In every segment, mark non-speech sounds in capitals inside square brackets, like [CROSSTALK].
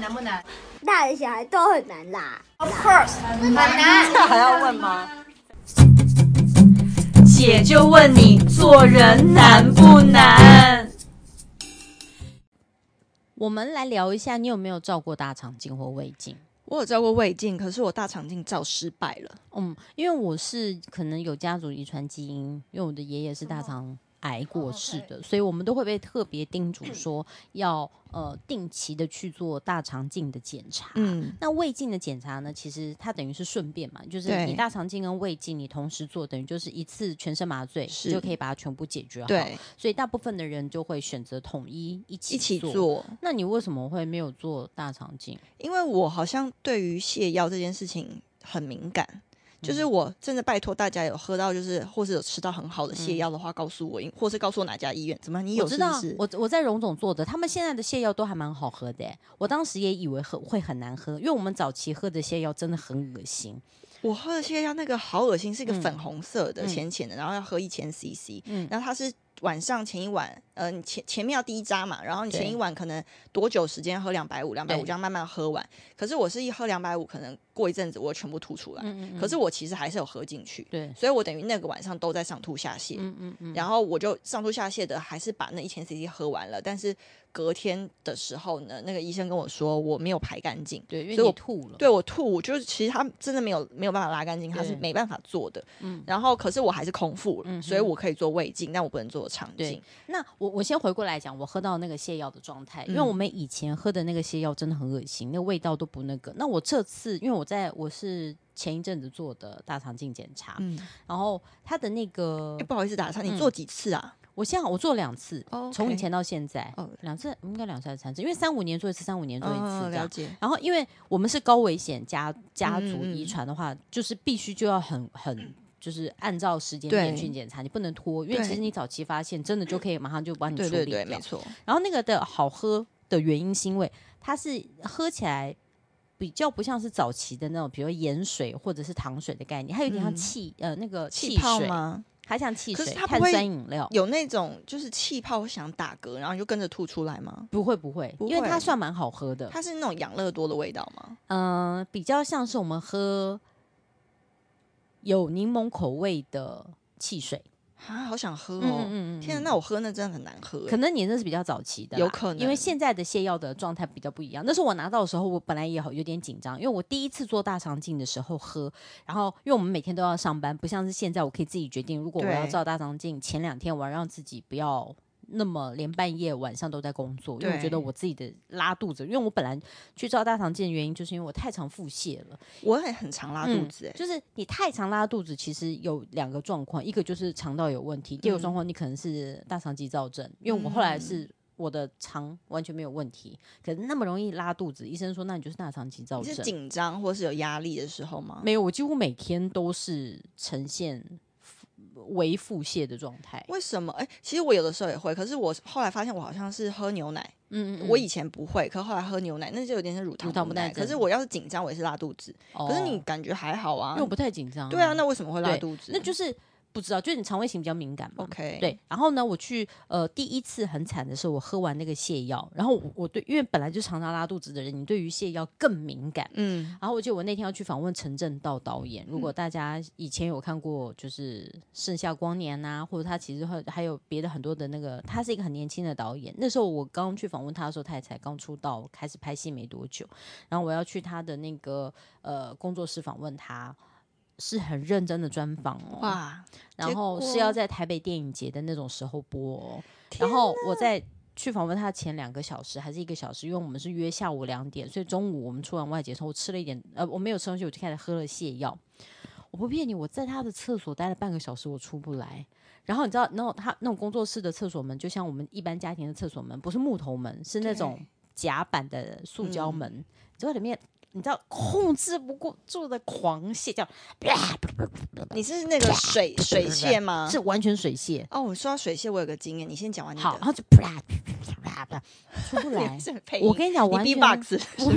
难不难？大人小孩都很难啦。Of course，很难。这还要问吗？姐就问你，做人难不难？我们来聊一下，你有没有照过大肠镜或胃镜？我有照过胃镜，可是我大肠镜照失败了。嗯，因为我是可能有家族遗传基因，因为我的爷爷是大肠。癌过世的，所以我们都会被特别叮嘱说要呃定期的去做大肠镜的检查。嗯，那胃镜的检查呢，其实它等于是顺便嘛，就是你大肠镜跟胃镜你同时做，等于就是一次全身麻醉，你就可以把它全部解决好。对，所以大部分的人就会选择统一一起一起做。那你为什么会没有做大肠镜？因为我好像对于泻药这件事情很敏感。就是我真的拜托大家有喝到，就是或是有吃到很好的泻药的话，告诉我，或是告诉我哪家医院。怎么？你有是不是？我知道，我我在荣总做的，他们现在的泻药都还蛮好喝的。我当时也以为很会很难喝，因为我们早期喝的泻药真的很恶心。我喝的泻药那个好恶心，是一个粉红色的、浅浅的，然后要喝一千 CC，然后它是。晚上前一晚，呃，你前前面要第一扎嘛，然后你前一晚可能多久时间喝两百五，两百五这样慢慢喝完。可是我是一喝两百五，可能过一阵子我全部吐出来。嗯嗯嗯，可是我其实还是有喝进去。对，所以我等于那个晚上都在上吐下泻。嗯嗯嗯，然后我就上吐下泻的，还是把那一千 CC 喝完了，但是。隔天的时候呢，那个医生跟我说我没有排干净，对，因为我吐了，对我吐，就是其实他真的没有没有办法拉干净，他是没办法做的。嗯，然后可是我还是空腹，嗯，所以我可以做胃镜，但我不能做肠镜。那我我先回过来讲，我喝到那个泻药的状态，因为我们以前喝的那个泻药真的很恶心，那个味道都不那个。那我这次因为我在我是前一阵子做的大肠镜检查，嗯，然后他的那个，不好意思打岔，你做几次啊？我现在我做两次，从以前到现在，两次应该两次还是三次？因为三五年做一次，三五年做一次，了解。然后因为我们是高危险家家族遗传的话，就是必须就要很很就是按照时间点去检查，你不能拖，因为其实你早期发现，真的就可以马上就帮你处理掉。对对对，没错。然后那个的好喝的原因是因为它是喝起来比较不像是早期的那种，比如盐水或者是糖水的概念，它有点像气呃那个气泡吗？还像汽水，碳酸饮料有那种就是气泡想打嗝，然后就跟着吐出来吗？不会不会，因为它算蛮好喝的。它是那种养乐多的味道吗？嗯、呃，比较像是我们喝有柠檬口味的汽水。啊，好想喝哦！嗯嗯，天啊，那我喝那真的很难喝。可能你那是比较早期的，有可能，因为现在的泻药的状态比较不一样。那时候我拿到的时候，我本来也好有点紧张，因为我第一次做大肠镜的时候喝，然后因为我们每天都要上班，不像是现在我可以自己决定，如果我要照大肠镜，前两天我要让自己不要。那么连半夜晚上都在工作，因为我觉得我自己的拉肚子，因为我本来去照大肠镜的原因，就是因为我太常腹泻了。我也很常拉肚子，欸，就是你太常拉肚子，其实有两个状况，一个就是肠道有问题，第二个状况你可能是大肠急躁症。嗯、因为我后来是我的肠完全没有问题，可是那么容易拉肚子，医生说那你就是大肠急躁症。是紧张或是有压力的时候吗？没有，我几乎每天都是呈现。微腹泻的状态，为什么？哎、欸，其实我有的时候也会，可是我后来发现我好像是喝牛奶，嗯，嗯，嗯，我以前不会，可后来喝牛奶，那就有点像乳糖不耐。可是我要是紧张，我也是拉肚子。哦、可是你感觉还好啊？因为我不太紧张。对啊，那为什么会拉肚子？那就是。不知道，就是你肠胃型比较敏感嘛。OK，对。然后呢，我去呃第一次很惨的时候，我喝完那个泻药，然后我，我对，因为本来就常常拉肚子的人，你对于泻药更敏感。嗯。然后我记得我那天要去访问陈正道导演，如果大家以前有看过，就是《盛夏光年》呐，或者他其实还还有别的很多的那个，他是一个很年轻的导演。那时候我刚去访问他的时候，他也才刚出道，开始拍戏没多久。然后我要去他的那个呃工作室访问他。是很认真的专访哦，哇！然后是要在台北电影节的那种时候播哦。然后我在去访问他前两个小时还是一个小时，因为我们是约下午两点，所以中午我们出完外景的时候，我吃了一点，呃，我没有吃东西，我就开始喝了泻药。我不骗你，我在他的厕所待了半个小时，我出不来。然后你知道，那种他那种工作室的厕所门，就像我们一般家庭的厕所门，不是木头门，是那种夹板的塑胶门，嗯、就在里面。你知道控制不过住的狂泻，叫，你是那个水水泻吗？是完全水泻。哦，我说到水泻，我有个经验，你先讲完你的。好，然后就啪啪啪，啪啪出不来。[LAUGHS] 我跟你讲，完全完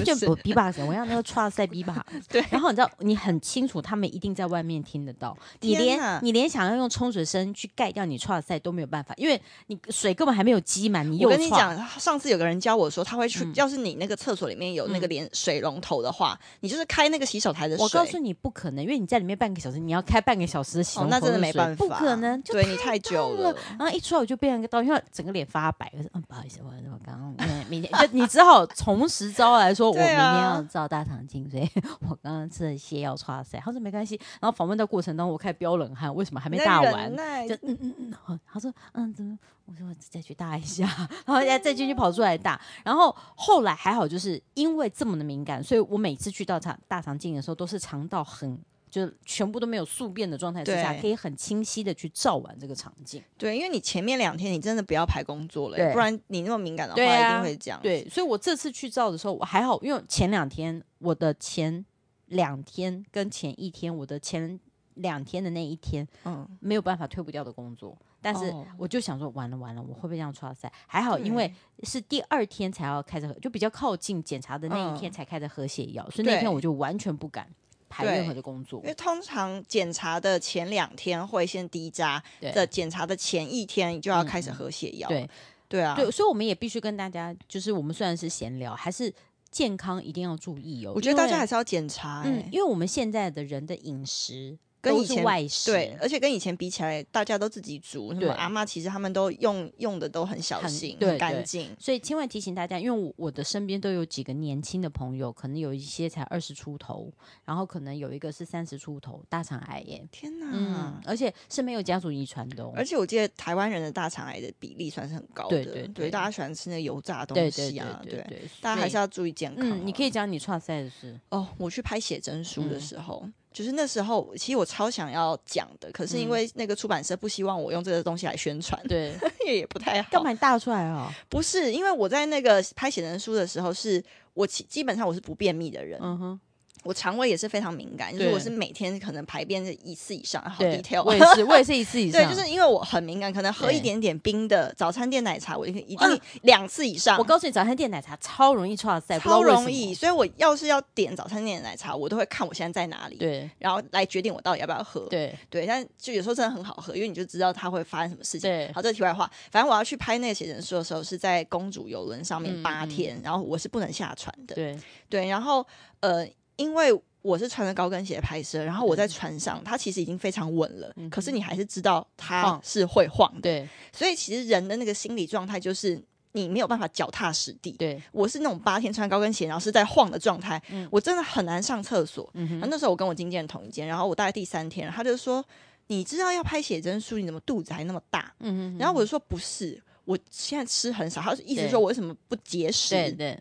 全不 B-box，我要那个 trust 在 B-box。[LAUGHS] 对，然后你知道，你很清楚，他们一定在外面听得到。你连你连想要用冲水声去盖掉你 trust 塞都没有办法，因为你水根本还没有积满。你又我跟你讲，上次有个人教我说，他会去，要是你那个厕所里面有那个连水龙头的话，你就是开那个洗手台的水。我告诉你不可能，因为你在里面半个小时，你要开半个小时的洗手，那真的没办法，不可能。对你太久了，然后一出来我就变成一个刀，因为整个脸发白。我说嗯，不好意思，我我刚刚明天就你只好从实招来说，我明天要照大肠镜，所以我刚刚吃了泻药剉赛。他说没关系。然后访问的过程当中，我开始飙冷汗，为什么还没大完？就嗯嗯嗯，他说嗯怎么？我说我再去大一下，[LAUGHS] 然后再再继续跑出来大。然后后来还好，就是因为这么的敏感，所以我每次去到肠大肠镜的时候，都是肠道很。就全部都没有宿便的状态之下，可以很清晰的去照完这个场景。对，因为你前面两天你真的不要排工作了，不然你那么敏感的话一定会这样。对，所以我这次去照的时候我还好，因为前两天我的前两天跟前一天，我的前两天的那一天，嗯，没有办法推不掉的工作，但是我就想说，完了完了，我会不会这样出赛？还好，因为是第二天才要开始喝，就比较靠近检查的那一天才开始喝泻药，嗯、所以那天我就完全不敢。排任何的工作，因为通常检查的前两天会先低渣，的检查的前一天就要开始喝泻药。对，对啊，对，所以我们也必须跟大家，就是我们虽然是闲聊，还是健康一定要注意哦。我觉得大家还是要检查，欸，嗯，因为我们现在的人的饮食。跟以前外食，对，而且跟以前比起来，大家都自己煮。什么阿嬷其实他们都用用的都很小心、很干净。所以千万提醒大家，因为我我的身边都有几个年轻的朋友，可能有一些才二十出头，然后可能有一个是三十出头，大肠癌耶！天哪，嗯，而且是没有家族遗传的哦。而且我记得台湾人的大肠癌的比例算是很高的，对对对，大家喜欢吃那个油炸东西啊，对对，大家还是要注意健康。嗯，你可以讲你创赛的事哦。我去拍写真书的时候。就是那时候，其实我超想要讲的，可是因为那个出版社不希望我用这个东西来宣传，对，[LAUGHS] 也不太好。干嘛你大出来啊、哦？不是，因为我在那个拍写真书的时候是，是我基基本上我是不便秘的人。嗯哼。我肠胃也是非常敏感，就是我是每天可能排便是一次以上，好 detail。我也是，我也是一次以 [LAUGHS] 上。对，就是因为我很敏感，可能喝一点点冰的早餐店奶茶，我就一定两次以上。我告诉你，早餐店奶茶超容易剉赛，超容易。所以我要是要点早餐店的奶茶，我都会看我现在在哪里，对，然后来决定我到底要不要喝。对对，但就有时候真的很好喝，因为你就知道它会发生什么事情。对，好，这题外话，反正我要去拍那个写真书的时候，是在公主游轮上面八天，然后我是不能下船的。对对，然后呃，因为。我是穿着高跟鞋拍摄，然后我在船上，它其实已经非常稳了，可是你还是知道它是会晃的。对，所以其实人的那个心理状态就是你没有办法脚踏实地。对，我是那种八天穿高跟鞋，然后是在晃的状态，我真的很难上厕所。然后那时候我跟我经纪人同一间，然后我大概第三天，他就说：“你知道要拍写真书，你怎么肚子还那么大？”然后我就说：“不是，我现在吃很少。”他意思说我为什么不节食？对对。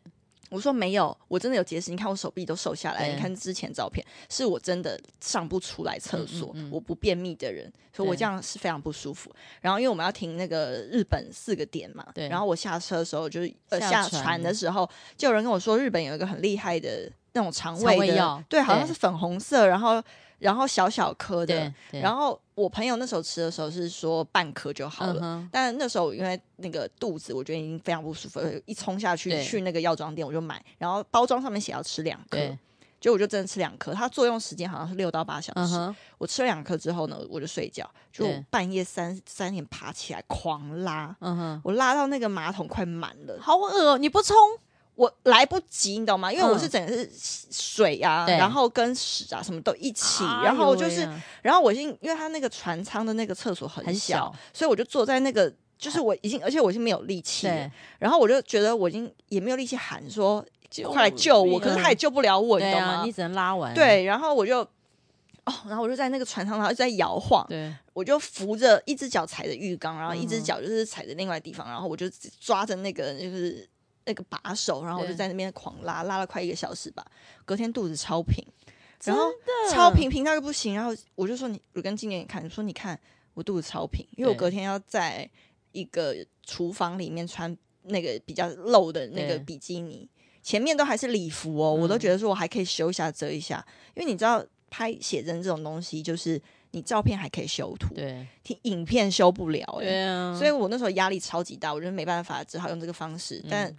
我说没有，我真的有节食。你看我手臂都瘦下来，你看之前照片，是我真的上不出来厕所。嗯嗯嗯，我不便秘的人，所以我这样是非常不舒服。然后因为我们要停那个日本四个点嘛，对然后我下车的时候就是呃下船的时候，就有人跟我说日本有一个很厉害的那种肠胃药对，好像是粉红色，然后。然后小小颗的，然后我朋友那时候吃的时候是说半颗就好了，嗯、但那时候因为那个肚子我觉得已经非常不舒服，一冲下去去那个药妆店我就买，然后包装上面写要吃两颗，对结果我就真的吃两颗，它作用时间好像是六到八小时，我吃了两颗之后呢，我就睡觉，就半夜三三点爬起来狂拉，我拉到那个马桶快满了，好恶，你不冲？我来不及，你懂吗？因为我是整个是水啊，然后跟屎啊什么都一起，然后就是，然后我已经，因为他那个船舱的那个厕所很小，所以我就坐在那个，就是我已经，而且我已经没有力气，然后我就觉得我已经也没有力气喊说快来救我，可是他也救不了我，你懂吗？你只能拉完。对，然后我就哦，然后我就在那个船舱，然后一直在摇晃，对，我就扶着一只脚踩着浴缸，然后一只脚就是踩着另外地方，然后我就抓着那个就是。那个把手，然后我就在那边狂拉，拉了快一个小时吧。隔天肚子超平，然后超平平到又不行。然后我就说你，我跟经纪人看，说你看我肚子超平，因为我隔天要在一个厨房里面穿那个比较露的那个比基尼，前面都还是礼服哦，我都觉得说我还可以修一下遮一下，因为你知道拍写真这种东西就是。你照片还可以修图，对，影片修不了、欸，对啊。所以我那时候压力超级大，我觉得没办法，只好用这个方式。嗯、但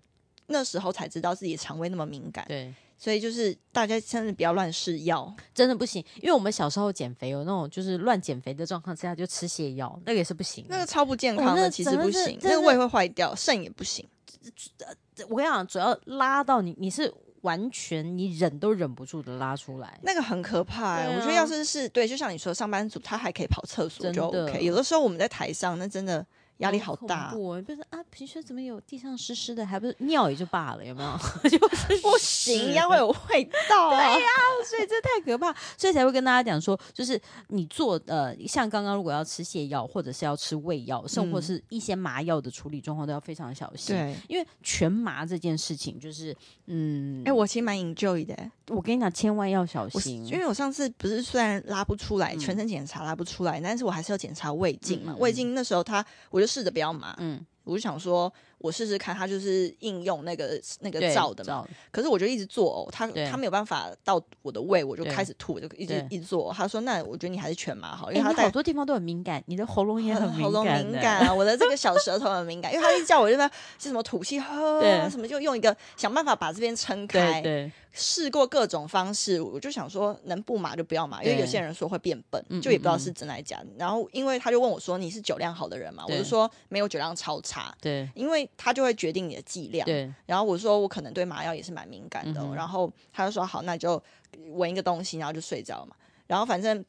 那时候才知道自己的肠胃那么敏感，对。所以就是大家真的不要乱试药，真的不行。因为我们小时候减肥有那种就是乱减肥的状况之下就吃泻药，那个也是不行，那个超不健康的，其实不行，那个胃会坏掉，肾也不行。我跟你讲，主要拉到你，你是完全你忍都忍不住的拉出来，那个很可怕、欸。啊、我觉得要是是对，就像你说，上班族他还可以跑厕所就 OK。有的时候我们在台上，那真的。压力好大，不是啊？平时怎么有地上湿湿的，还不是尿也就罢了，有没有？[LAUGHS] 就是 [LAUGHS] 不行，一样会有味 [LAUGHS] 道。对呀、啊，所以这太可怕，所以才会跟大家讲说，就是你做呃，像刚刚如果要吃泻药，或者是要吃胃药，甚或是一些麻药的处理状况，都要非常小心。对，因为全麻这件事情，就是嗯，哎、欸，我其实蛮 enjoy 的。我跟你讲，千万要小心，因为我上次不是虽然拉不出来，全身检查拉不出来，嗯、但是我还是要检查胃镜嘛。胃镜那时候他，我就试着不要麻，嗯，我就想说。我试试看，他就是应用那个那个罩的嘛。可是我就一直做哦，他他没有办法到我的胃，我就开始吐，就一直一直做。他说：“那我觉得你还是全麻好，因为他好多地方都很敏感，你的喉咙也很敏感，喉咙敏感啊，我的这个小舌头很敏感，因为他一叫我就在是什么吐气喝，什么就用一个想办法把这边撑开。试过各种方式，我就想说能不麻就不要麻，因为有些人说会变笨，就也不知道是真还是假。然后因为他就问我说：“你是酒量好的人嘛？”我就说：“没有酒量超差。”对，因为。他就会决定你的剂量，对。然后我说我可能对麻药也是蛮敏感的，嗯、然后他就说好，那就闻一个东西，然后就睡着嘛。然后反正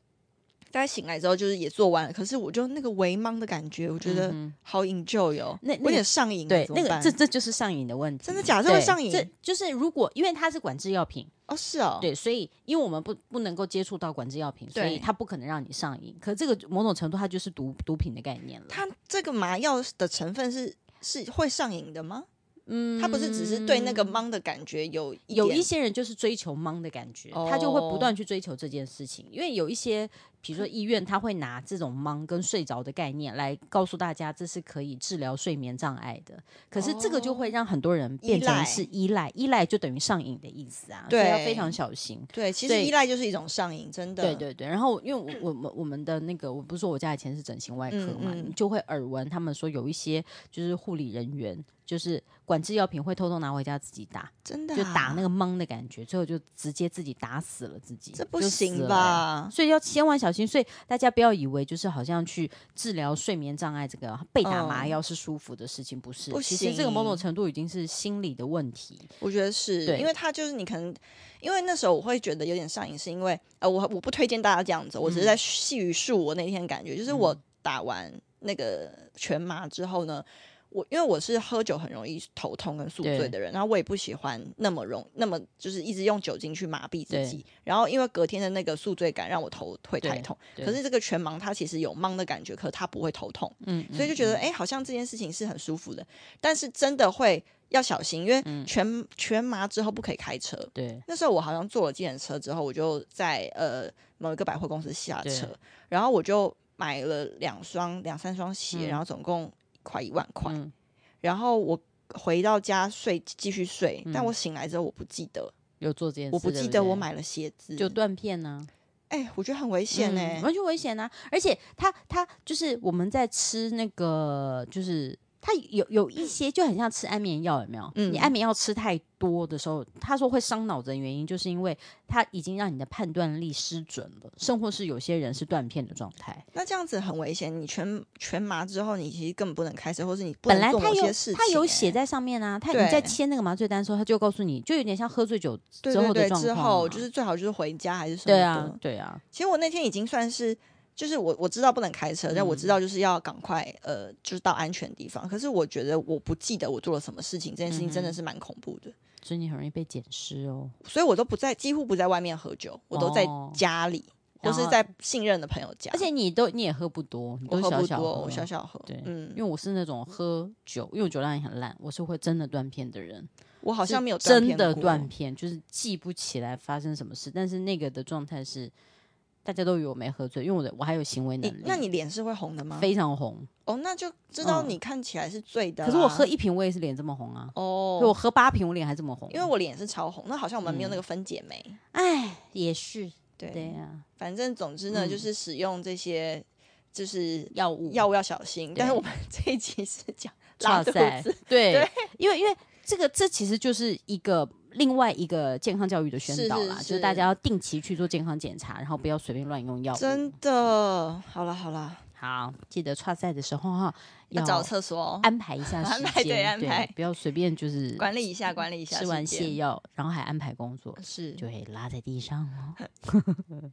大概醒来之后就是也做完了，可是我就那个微茫的感觉，我觉得好 enjoy 哟，那有点上瘾。对，那个这这就是上瘾的问题，真的假的会上瘾？这就是如果因为它是管制药品哦，是哦，对，所以因为我们不不能够接触到管制药品，所以它不可能让你上瘾。可这个某种程度它就是毒毒品的概念了。它这个麻药的成分是是会上瘾的吗？嗯，他不是只是对那个茫的感觉有一有一些人就是追求茫的感觉，哦、他就会不断去追求这件事情，因为有一些。比如说医院，他会拿这种茫跟睡着的概念来告诉大家，这是可以治疗睡眠障碍的。可是这个就会让很多人变成是依赖，依赖就等于上瘾的意思啊，对，所以要非常小心。对，其实依赖就是一种上瘾，真的。对对对。然后，因为我我们我们的那个，我不是说我家以前是整形外科嘛，嗯嗯、就会耳闻他们说有一些就是护理人员，就是管制药品会偷偷拿回家自己打，真的、啊、就打那个懵的感觉，最后就直接自己打死了自己，这不行吧？所以要千万小心。所以大家不要以为就是好像去治疗睡眠障碍这个被打麻药是舒服的事情，不是？不，其实这个某种程度已经是心理的问题。我觉得是，因为他就是你可能，因为那时候我会觉得有点上瘾，是因为呃，我我不推荐大家这样子，我只是在细语述我那天感觉，嗯、就是我打完那个全麻之后呢。我因为我是喝酒很容易头痛跟宿醉的人，然后我也不喜欢那么容那么就是一直用酒精去麻痹自己，然后因为隔天的那个宿醉感让我头会太痛。可是这个全麻它其实有茫的感觉，可是它不会头痛，嗯，所以就觉得哎、好像这件事情是很舒服的。但是真的会要小心，因为全、嗯、全麻之后不可以开车。对，那时候我好像坐了计程车之后，我就在呃某一个百货公司下车，然后我就买了两双两三双鞋，嗯、然后总共。快一万块，嗯、然后我回到家睡，继续睡。嗯、但我醒来之后，我不记得有做这件事，我不记得我买了鞋子，就断片呢、啊。哎、欸，我觉得很危险呢、欸嗯，完全危险啊！而且他他就是我们在吃那个就是。它有有一些就很像吃安眠药，有没有？嗯，你安眠药吃太多的时候，他说会伤脑子的原因，就是因为他已经让你的判断力失准了，甚或是有些人是断片的状态。那这样子很危险。你全全麻之后，你其实根本不能开车，或是你不能做某些事情。本来他有他有写在上面啊，他你在签那个麻醉单的时候，他就告诉你，就有点像喝醉酒之后的状况。对对对，之后就是最好就是回家还是什么。对啊，对啊。其实我那天已经算是。就是我我知道不能开车，但我知道就是要赶快呃，就是到安全地方。可是我觉得我不记得我做了什么事情，这件事情真的是蛮恐怖的。所以你很容易被捡尸哦。所以我都不在，几乎不在外面喝酒，我都在家里，或是在信任的朋友家。而且你都你也喝不多，你都小小喝，我小小喝。对，嗯，因为我是那种喝酒，因为我酒量也很烂，我是会真的断片的人。我好像没有真的断片，就是记不起来发生什么事，但是那个的状态是。大家都以为我没喝醉，因为我的我还有行为能力。那你脸是会红的吗？非常红。哦，那就知道你看起来是醉的。可是我喝一瓶，我也是脸这么红啊。哦，我喝八瓶，我脸还这么红。因为我脸是超红，那好像我们没有那个分解酶。哎，也是，对对呀，反正总之呢，就是使用这些就是药物，药物要小心。但是我们 [LAUGHS] 这一集是讲拉肚子，对，因为因为这个这其实就是一个另外一个健康教育的宣导啦，就是大家要定期去做健康检查，然后不要随便乱用药物。真的，好了好了。好，记得刷赛的时候哈，要找厕所，安排一下 [LAUGHS] 时间，对，安排，不要随便就是管理一下，管理一下。吃完泻药，然后还安排工作，是就会拉在地上哦。[LAUGHS]